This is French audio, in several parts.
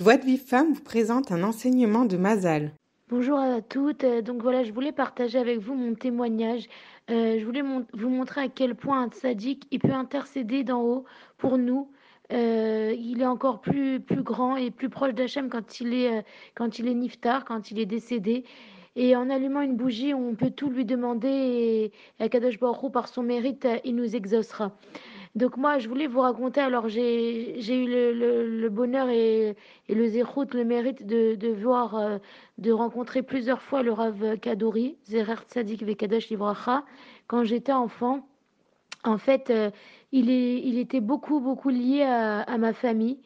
Joie de Vive Femme vous présente un enseignement de Mazal. Bonjour à toutes. Euh, Donc voilà, je voulais partager avec vous mon témoignage. Euh, je voulais vous montrer à quel point un il peut intercéder d'en haut pour nous. Euh, il est encore plus plus grand et plus proche d'Hachem quand il est quand il est niftar, quand il est décédé. Et en allumant une bougie, on peut tout lui demander et Akadosh Baruch Hu, par son mérite, il nous exaucera. Donc moi, je voulais vous raconter. Alors j'ai eu le, bonheur et, le zérout, le mérite de, voir, euh, de rencontrer plusieurs fois le Rav Kadori, Zerer Tzadik Vekadosh Livracha, quand j'étais enfant. En fait, euh, il, était beaucoup, beaucoup lié à, ma famille.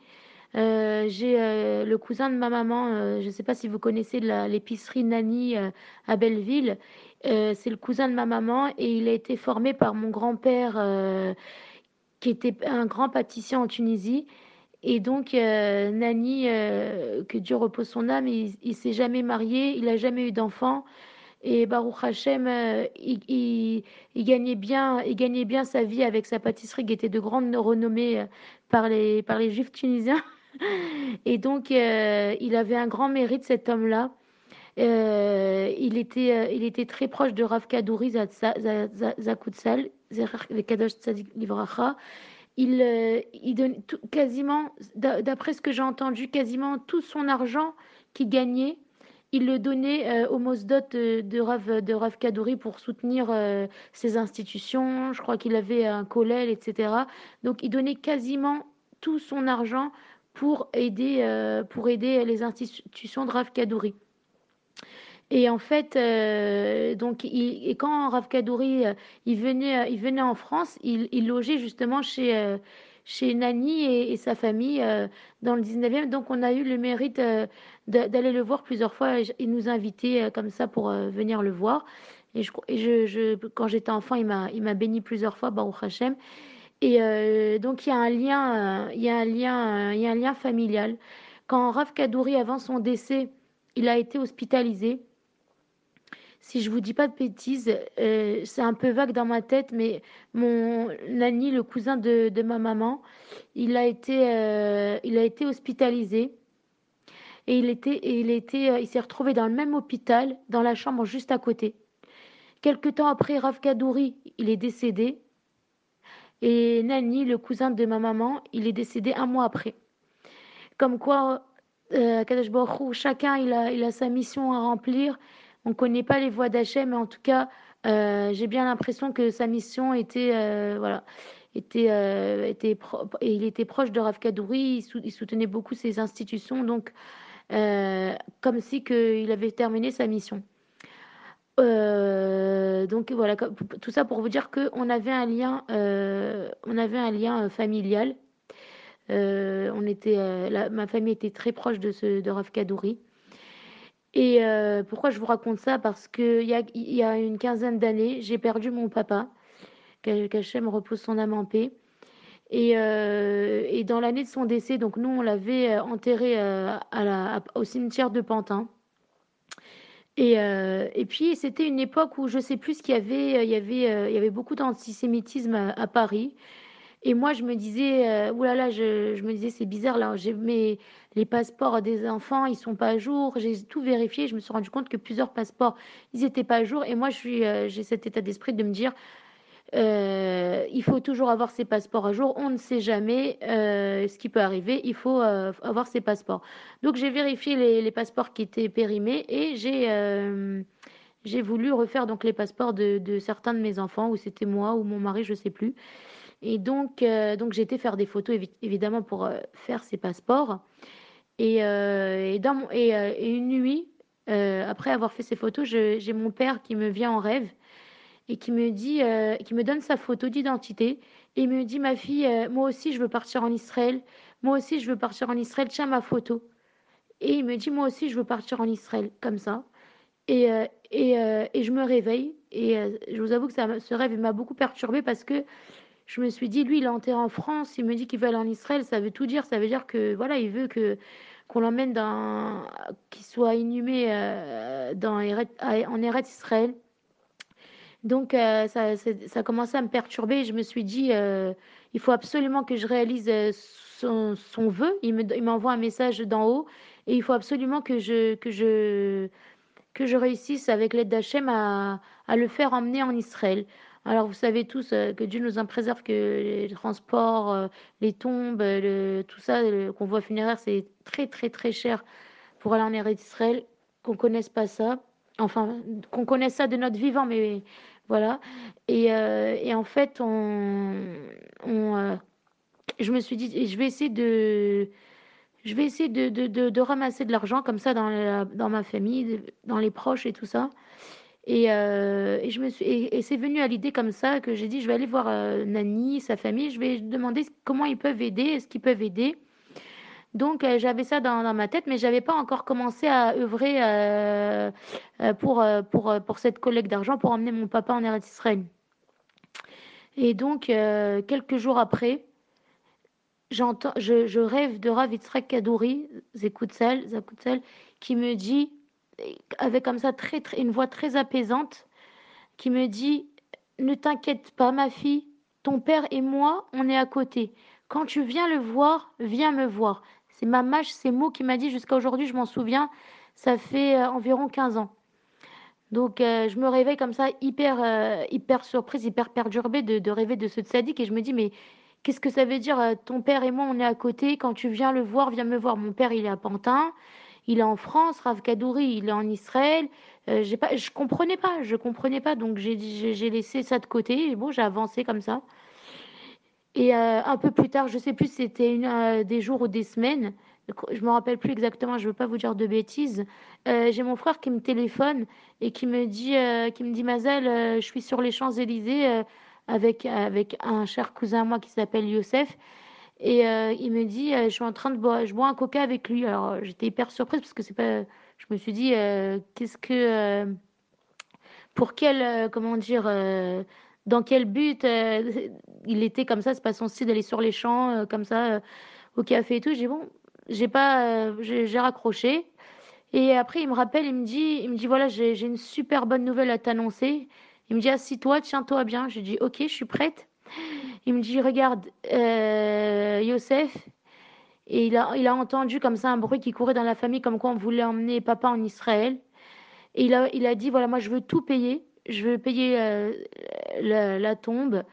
Euh, j'ai le cousin de ma maman, je ne sais pas si vous connaissez l'épicerie Nani à Belleville. C'est le cousin de ma maman et il a été formé par mon grand-père qui était un grand pâtissier en Tunisie. Et donc, euh, Nani, euh, que Dieu repose son âme, il, il s'est jamais marié, il a jamais eu d'enfant. Et Baruch Hashem, euh, il, gagnait bien, il gagnait bien sa vie avec sa pâtisserie qui était de grande renommée par les, par les Juifs tunisiens. Et donc, il avait un grand mérite, cet homme-là. Il était, il était très proche de Rav Kadouri Zakoutsal, Zerer Vekadosh Tzadik Livracha. Il, euh, donne tout- quasiment, d'a- d'après ce que j'ai entendu, quasiment tout son argent qu'il gagnait, il le donnait euh, au Mosdot de, de Rav, Kadouri pour soutenir euh, ses institutions. Je crois qu'il avait un collège, etc. Donc, il donnait quasiment tout son argent pour aider, pour aider les institutions de Rav Kadouri. Et en fait, euh, donc, quand Rav Kadouri, euh, il venait, euh, il venait en France, il, logeait justement chez, chez Nani et, sa famille dans le 19e. Donc, on a eu le mérite d'a- d'aller le voir plusieurs fois. Il nous invitait comme ça pour venir le voir. Et, quand j'étais enfant, il m'a, béni plusieurs fois, Baruch Hashem. Et donc, il y a un lien, il y a un lien, il y a un lien familial. Quand Rav Kadouri, avant son décès, il a été hospitalisé. Si je vous dis pas de bêtises, euh, c'est un peu vague dans ma tête, mais mon Nani, le cousin de, de ma maman, il a été, euh, il a été hospitalisé et il était, il était, euh, il s'est retrouvé dans le même hôpital, dans la chambre juste à côté. Quelque temps après, Rav Kadouri, il est décédé et Nani, le cousin de ma maman, il est décédé un mois après. Comme quoi, euh, chacun il a, il a sa mission à remplir. On ne connaît pas les voies d'Hachem, mais en tout cas, euh, j'ai bien l'impression que sa mission était, euh, euh, et il était proche de Rav Kadouri, il, sou- il soutenait beaucoup ses institutions, donc comme si il avait terminé sa mission. Donc voilà, tout ça pour vous dire que on avait un lien, lien familial. On était, ma famille était très proche de ce de Rav. Et euh, pourquoi je vous raconte ça? Parce que il y a, y a une quinzaine d'années, j'ai perdu mon papa, qu'Hachem repose son âme en paix. Et, euh, et dans l'année de son décès, donc nous, on l'avait euh, enterré au cimetière de Pantin. Et, puis, c'était une époque où je sais plus ce qu'il y avait, il y avait, beaucoup d'antisémitisme à Paris. Et moi, je me disais, euh, oulala, je, je me disais, c'est bizarre, là, j'ai mes, les passeports des enfants, ils sont pas à jour. J'ai tout vérifié, je me suis rendu compte que plusieurs passeports, ils étaient pas à jour. Et moi, je euh, j'ai cet état d'esprit de me dire, euh, il faut toujours avoir ses passeports à jour. On ne sait jamais ce qui peut arriver. Il faut avoir ses passeports. Donc, j'ai vérifié les, les passeports qui étaient périmés et j'ai j'ai voulu refaire donc les passeports de, de certains de mes enfants, ou c'était moi ou mon mari, je sais plus. Et donc, euh, donc j'ai été faire des photos évi- évidemment pour euh, faire ces passeports. Et, euh, euh, une nuit, après avoir fait ces photos, j'ai mon père qui me vient en rêve et qui me dit, qui me donne sa photo d'identité et me dit, ma fille, moi aussi je veux partir en Israël. Moi aussi je veux partir en Israël. Tiens ma photo. Et il me dit, moi aussi je veux partir en Israël, comme ça. Et, et, je me réveille. Et je vous avoue que ça, ce rêve m'a beaucoup perturbée parce que je me suis dit, lui, il est enterré en France, il me dit qu'il veut aller en Israël, ça veut tout dire, ça veut dire que, voilà, il veut que qu'on l'emmène dans, qu'il soit inhumé euh, dans, en Eretz Israël. Donc, euh, ça, ça a commencé à me perturber. Je me suis dit, euh, il faut absolument que je réalise euh, son, vœu. Il m'envoie un message d'en haut et il faut absolument que je, que je, que je réussisse avec l'aide d'Hachem à le faire emmener en Israël. Alors vous savez tous euh, que Dieu nous en préserve, que les transports, euh, les tombes, le, tout ça, le convoi funéraire, c'est très très très cher pour aller en Israël, qu'on connaisse pas ça, enfin qu'on connaisse ça de notre vivant, mais voilà. Et, euh, en fait, je me suis dit, je vais essayer de je vais essayer de, ramasser de l'argent comme ça dans ma famille, dans les proches et tout ça. Et, euh, et je me suis, et, c'est venu à l'idée comme ça que j'ai dit, je vais aller voir euh, Nani, sa famille, je vais demander comment ils peuvent aider, est-ce qu'ils peuvent aider. Donc euh, j'avais ça dans, ma tête, mais j'avais pas encore commencé à œuvrer euh, pour, pour, pour cette collecte d'argent pour emmener mon papa en Eretz Israël. Et donc quelques jours après, j'entends, je, je, rêve de Rav Yitzhak Kadouri, Zekoutsel, qui me dit, avec comme ça très, une voix très apaisante, qui me dit Ne t'inquiète pas, ma fille, ton père et moi, on est à côté. Quand tu viens le voir, viens me voir. C'est ma mâche, ces mots qui m'a dit jusqu'à aujourd'hui, je m'en souviens, ça fait euh, environ 15 ans. Donc euh, je me réveille comme ça, hyper, euh, hyper surprise, hyper perturbée de, de, rêver de ce sadique et je me dis mais Qu'est-ce que ça veut dire Ton père et moi, on est à côté. Quand tu viens le voir, viens me voir. Mon père, il est à Pantin. Il est en France. Rav Kadouri, il est en Israël. Euh, j'ai pas, je comprenais pas. Je comprenais pas. Donc j'ai, laissé ça de côté. Et bon, j'ai avancé comme ça. Et euh, un peu plus tard, je sais plus si c'était euh, des jours ou des semaines. Je me rappelle plus exactement. Je veux pas vous dire de bêtises. Euh, j'ai mon frère qui me téléphone et qui me dit, qui me dit, Mazel, je suis sur les Champs Élysées avec, avec un cher cousin à moi qui s'appelle Youssef. Et euh, il me dit, euh, je suis en train de boire, je bois un coca avec lui. Alors j'étais hyper surprise parce que c'est pas, je me suis dit, euh, qu'est-ce que, euh, pour quel, euh, comment dire, euh, dans quel but il était comme ça, c'est pas son style d'aller sur les champs comme ça au café et tout. J'ai bon, j'ai pas, j'ai raccroché. Et après il me rappelle, il me dit, il me dit voilà, j'ai une super bonne nouvelle à t'annoncer. Il me dit assis-toi, tiens-toi bien. Je dis ok, je suis prête. Il me dit regarde, euh, Youssef. Et il a, entendu comme ça un bruit qui courait dans la famille, comme quoi on voulait emmener papa en Israël. Et il a, il a dit voilà, moi je veux tout payer. Je veux payer euh, la, tombe.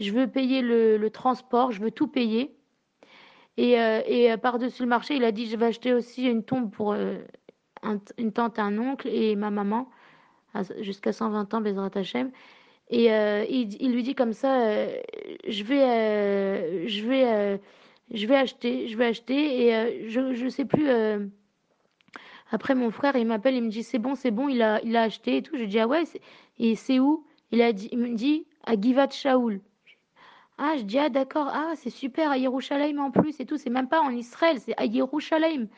Je veux payer le, transport. Je veux tout payer. Et, euh, et par-dessus le marché, il a dit je vais acheter aussi une tombe pour euh, un, une tante, un oncle et ma maman jusqu'à 120 ans, Bezrat Hachem. Et euh, il, lui dit comme ça, euh, je vais, euh, je vais, je vais acheter, je vais acheter. Et je, je sais plus. après, mon frère, il m'appelle, il me dit, c'est bon, c'est bon, il a, il a acheté et tout. Je dis, ah ouais, et c'est où? Il, a dit, il me dit, à Givat Shaoul. Ah, je dis, ah d'accord, ah c'est super, à Yerushalayim en plus et tout. C'est même pas en Israël, c'est à Yerushalayim,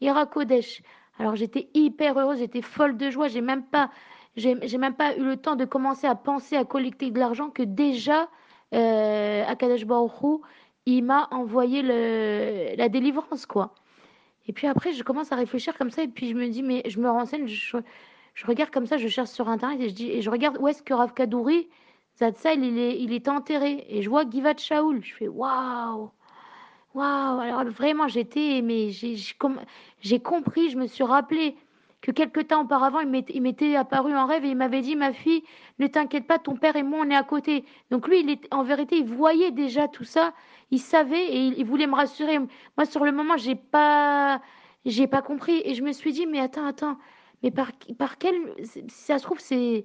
Irakodesh. Alors j'étais hyper heureuse, j'étais folle de joie, j'ai même pas j'ai même pas eu le temps de commencer à penser à collecter de l'argent que déjà euh, Akadosh Baruch il m'a envoyé la délivrance quoi. Et puis après je commence à réfléchir comme ça et puis je me dis mais je me renseigne, je, regarde comme ça, je cherche sur internet et je dis et je regarde où est-ce que Rav Kadouri Zatzal il est il est enterré et je vois Givat Shaoul, je fais waouh. Waouh, alors vraiment j'étais mais j'ai compris, je me suis rappelé que quelque temps auparavant, il m'était apparu en rêve et il m'avait dit, ma fille, ne t'inquiète pas, ton père et moi, on est à côté. Donc lui, il est, en vérité, il voyait déjà tout ça, il savait et il, voulait me rassurer. Moi, sur le moment, j'ai pas, j'ai pas compris et je me suis dit, mais attends, attends, mais par, par quel, si ça se trouve, c'est,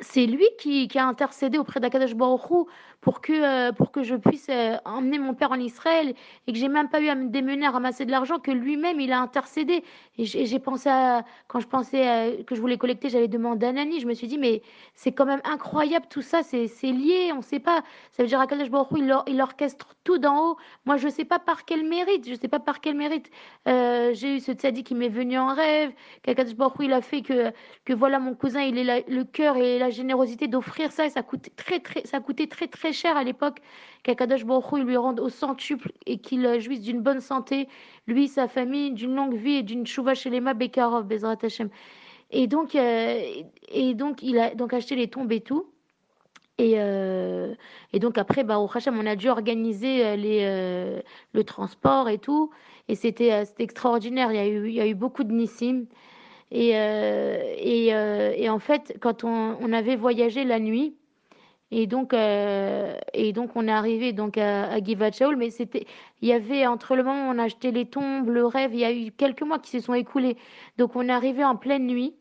c'est lui qui, a intercédé auprès d'Akadash Baruch pour que, euh, pour que je puisse euh, emmener mon père en Israël et que j'ai même pas eu à me démener à ramasser de l'argent, que lui-même il a intercédé. Et j'ai pensé à, quand je pensais à, que je voulais collecter, j'avais demandé à Nani, je me suis dit, mais c'est quand même incroyable tout ça, c'est lié, on sait pas. Ça veut dire Akadash Baruch il, or, orchestre tout d'en haut. Moi, je sais pas par quel mérite, je sais pas par quel mérite euh, j'ai eu ce tzaddik qui m'est venu en rêve, qu'Akadash Baruch il a fait que, que voilà, mon cousin, il est le cœur et la générosité d'offrir ça et ça coûte très, très, ça coûtait très, très cher à l'époque qu'Akadosh Baruch lui rende au centuple et qu'il euh, jouisse d'une bonne santé, lui, sa famille, d'une longue vie et d'une chouva shelema bekarov, Bezrat Hashem. Et donc, euh, et donc, il a donc acheté les tombes et tout. Et, euh, donc après, bah, au Hacham, on a dû organiser les, le transport et tout. Et c'était c'était extraordinaire. Il y, a eu, il y a eu beaucoup de Nissim. Et, et, et, en fait, quand on, on, avait voyagé la nuit, et donc, et donc on est arrivé donc à, à Givat Shaul, mais c'était, il y avait entre le moment où on a acheté les tombes, le rêve, il y a eu quelques mois qui se sont écoulés. Donc on est arrivé en pleine nuit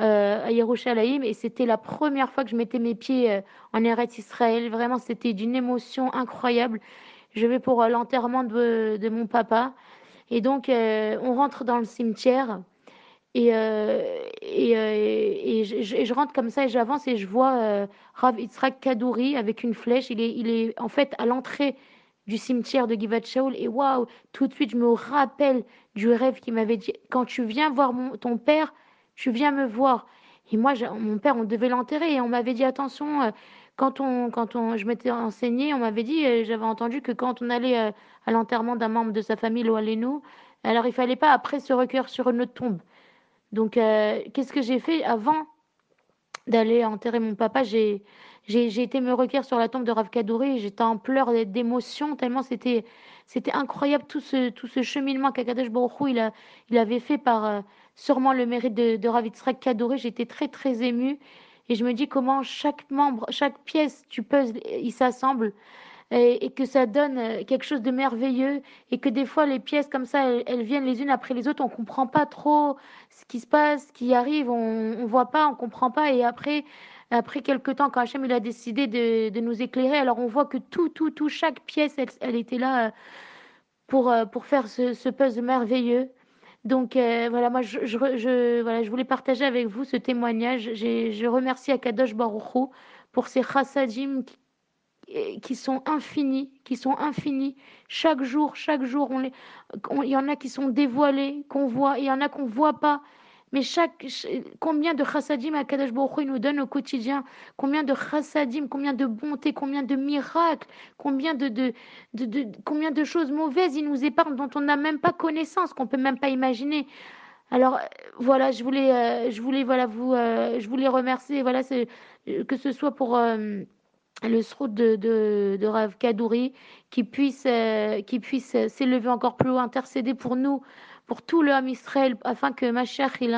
euh, à Yerushalayim et c'était la première fois que je mettais mes pieds euh, en Eretz Israël. Vraiment, c'était d'une émotion incroyable. Je vais pour euh, l'enterrement de, de, mon papa et donc on rentre dans le cimetière. Et, et, et, je, rentre comme ça et j'avance et je vois Rav Yitzhak Kadouri avec une flèche. Il est, il est en fait à l'entrée du cimetière de Givat Shaul et waouh, tout de suite je me rappelle du rêve qu'il m'avait dit quand tu viens voir mon, ton père, tu viens me voir. Et moi, mon père, on devait l'enterrer et on m'avait dit attention, euh, quand on, quand on, je m'étais enseigné, on m'avait dit, euh, j'avais entendu que quand on allait euh, à l'enterrement d'un membre de sa famille, nous alors il fallait pas après se recueillir sur une autre tombe. Donc, qu'est-ce que j'ai fait avant d'aller enterrer mon papa? J'ai été me recueillir sur la tombe de Rav Kadouri, j'étais en pleurs d'émotion, tellement c'était c'était incroyable tout ce, tout ce cheminement qu'Akadosh Baruch il, il avait fait par euh, sûrement le mérite de, de Rav Yitzhak Kadouri. J'étais très très émue. Et je me dis comment chaque membre, chaque pièce tu puzzle, il s'assemble et, que ça donne euh, quelque chose de merveilleux et que des fois les pièces comme ça elles, viennent les unes après les autres on comprend pas trop ce qui se passe ce qui arrive on, voit pas on comprend pas et après après quelques temps, quand Hachem il a décidé de, nous éclairer, alors on voit que tout, tout, tout, chaque pièce, elle, était là euh, pour, euh, pour faire ce, puzzle merveilleux. Donc voilà, moi je, je, voilà, je voulais partager avec vous ce témoignage. Je remercie Akadosh Baruchou pour ces chassadim qui, sont infinis, qui sont infinis. Chaque jour, chaque jour, il y en a qui sont dévoilés, qu'on voit, il y en a qu'on voit pas. Mais chaque, combien de chassadim Akadosh Baruch nous donne au quotidien? Combien de chassadim, combien de bonté, combien de miracles, combien de, combien de choses mauvaises il nous épargne dont on n'a même pas connaissance, qu'on peut même pas imaginer. Alors voilà, je voulais, euh, je voulais voilà vous, euh, je voulais remercier voilà que ce soit pour euh, le srout de, de, de Rav Kadouri qui puisse, euh, qui puisse s'élever encore plus haut, intercéder pour nous pour tout le Israël, afin que Mashiach, il,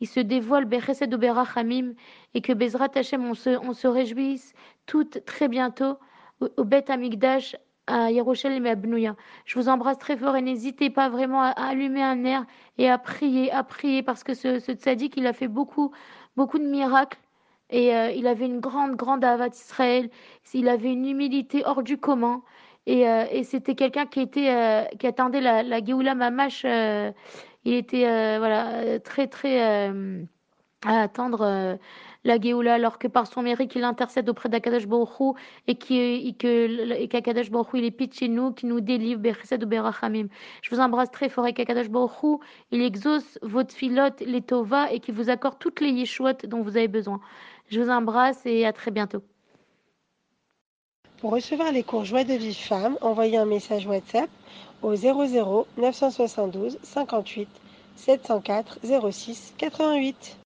il se dévoile Bechesed Berachamim, et que Bezrat Hashem, on se, on se réjouisse tout très bientôt au, au Bet Amigdash à Yerushalayim et à Bnouya. Je vous embrasse très fort et n'hésitez pas vraiment à, à, allumer un air et à prier, à prier, parce que ce, ce tzaddik, il a fait beaucoup, beaucoup de miracles. Et euh, il avait une grande, grande avat Israël. Il avait une humilité hors du commun. Et, euh, c'était quelqu'un qui était euh, qui attendait la, la Géoula Mamash. Il était voilà très très à attendre la Géoula, alors que par son mérite, il intercède auprès d'Akadash Baruch et qu'Akadash Baruch il est pitié chez nous, qui nous délivre. Je vous embrasse très fort et qu'Akadash Baruch il exauce votre filote, les Tova, et qui vous accorde toutes les Yeshuot dont vous avez besoin. Je vous embrasse et à très bientôt. Pour recevoir les cours Joie de vie femme, envoyez un message WhatsApp au 00 972 58 704 06 88.